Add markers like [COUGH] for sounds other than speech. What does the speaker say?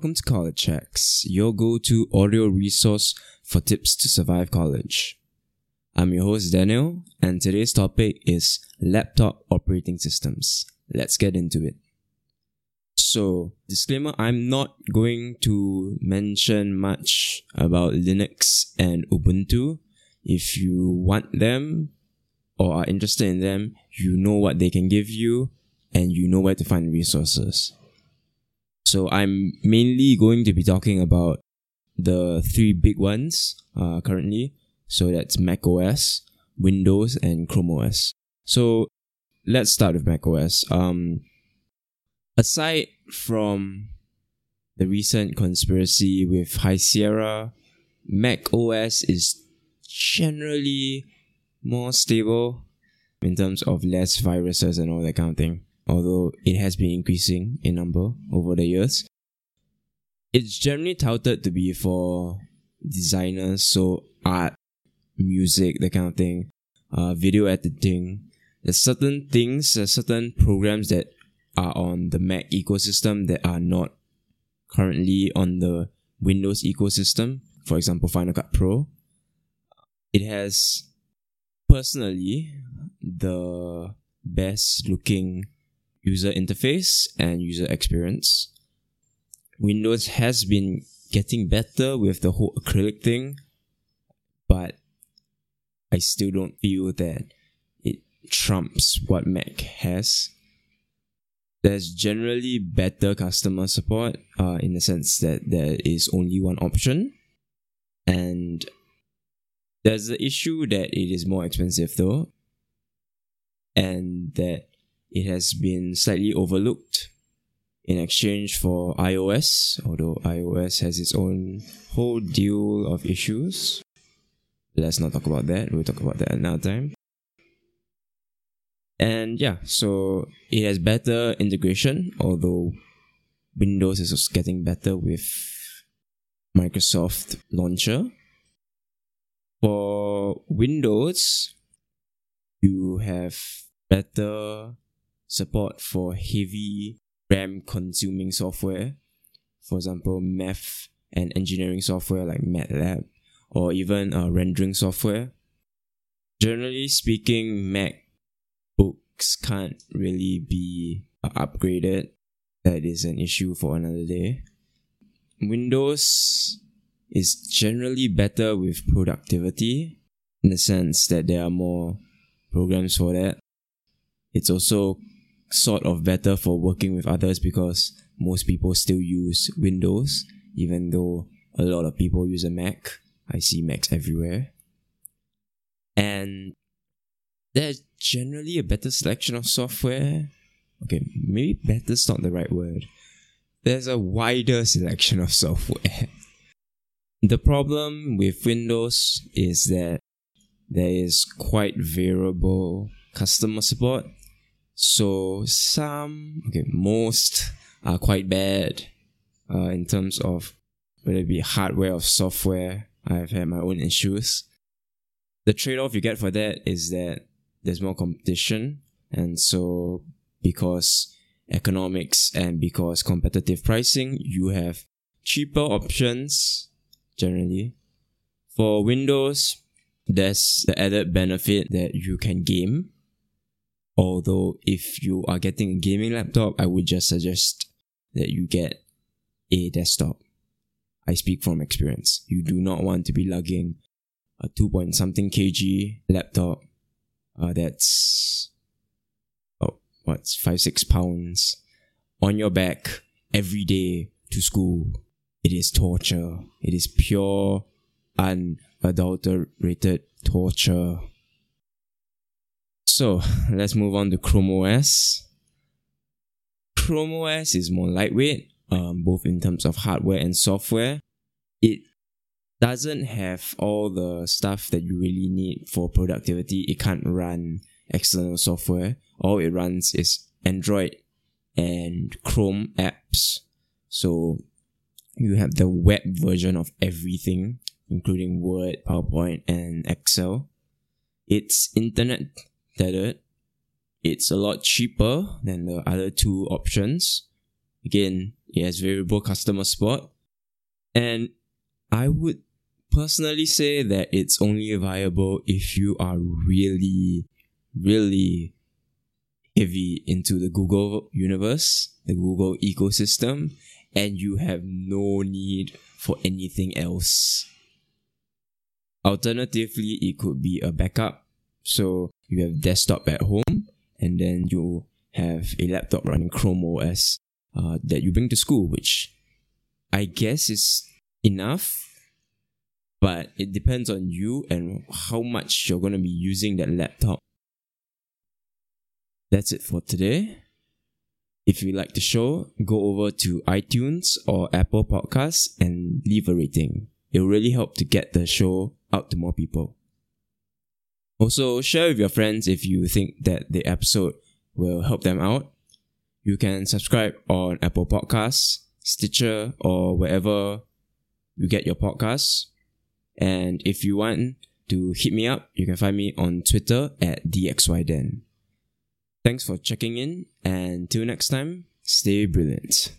to College Checks, your go to audio resource for tips to survive college. I'm your host Daniel, and today's topic is laptop operating systems. Let's get into it. So, disclaimer I'm not going to mention much about Linux and Ubuntu. If you want them or are interested in them, you know what they can give you and you know where to find resources. So I'm mainly going to be talking about the three big ones uh, currently. So that's Mac OS, Windows, and Chrome OS. So let's start with Mac OS. Um, aside from the recent conspiracy with High Sierra, Mac OS is generally more stable in terms of less viruses and all that kind of thing although it has been increasing in number over the years. It's generally touted to be for designers, so art, music, that kind of thing, uh, video editing. There's certain things, there's certain programs that are on the Mac ecosystem that are not currently on the Windows ecosystem. For example, Final Cut Pro. It has personally the best looking user interface and user experience. Windows has been getting better with the whole acrylic thing, but I still don't feel that it trumps what Mac has. There's generally better customer support uh, in the sense that there is only one option. And there's the issue that it is more expensive though, and that it has been slightly overlooked in exchange for iOS, although iOS has its own whole deal of issues. Let's not talk about that. We'll talk about that another time. And yeah, so it has better integration, although Windows is getting better with Microsoft Launcher. For Windows, you have better support for heavy RAM consuming software, for example, math and engineering software like MATLAB, or even uh, rendering software. Generally speaking, Mac books can't really be uh, upgraded. That is an issue for another day. Windows is generally better with productivity in the sense that there are more programs for that. It's also sort of better for working with others because most people still use Windows, even though a lot of people use a Mac. I see Macs everywhere. And there's generally a better selection of software. Okay, maybe better is not the right word. There's a wider selection of software. [LAUGHS] the problem with Windows is that there is quite variable customer support so some, okay, most are quite bad uh, in terms of whether it be hardware or software. I've had my own issues. The trade off you get for that is that there's more competition. And so, because economics and because competitive pricing, you have cheaper options generally. For Windows, there's the added benefit that you can game Although, if you are getting a gaming laptop, I would just suggest that you get a desktop. I speak from experience. You do not want to be lugging a 2 point something kg laptop uh, that's, oh, what's 5 6 pounds on your back every day to school. It is torture. It is pure, unadulterated torture. So [LAUGHS] let's move on to Chrome OS. Chrome OS is more lightweight, um, both in terms of hardware and software. It doesn't have all the stuff that you really need for productivity. It can't run external software. All it runs is Android and Chrome apps. So you have the web version of everything, including Word, PowerPoint, and Excel. It's internet tethered. It's a lot cheaper than the other two options. Again, it has variable customer support. And I would personally say that it's only viable if you are really, really heavy into the Google universe, the Google ecosystem, and you have no need for anything else. Alternatively, it could be a backup. So you have desktop at home and then you have a laptop running Chrome OS uh, that you bring to school, which I guess is enough. But it depends on you and how much you're going to be using that laptop. That's it for today. If you like the show, go over to iTunes or Apple Podcasts and leave a rating. It will really help to get the show out to more people. Also, share with your friends if you think that the episode will help them out. You can subscribe on Apple Podcasts, Stitcher, or wherever you get your podcasts. And if you want to hit me up, you can find me on Twitter at DXYDen. Thanks for checking in, and till next time, stay brilliant.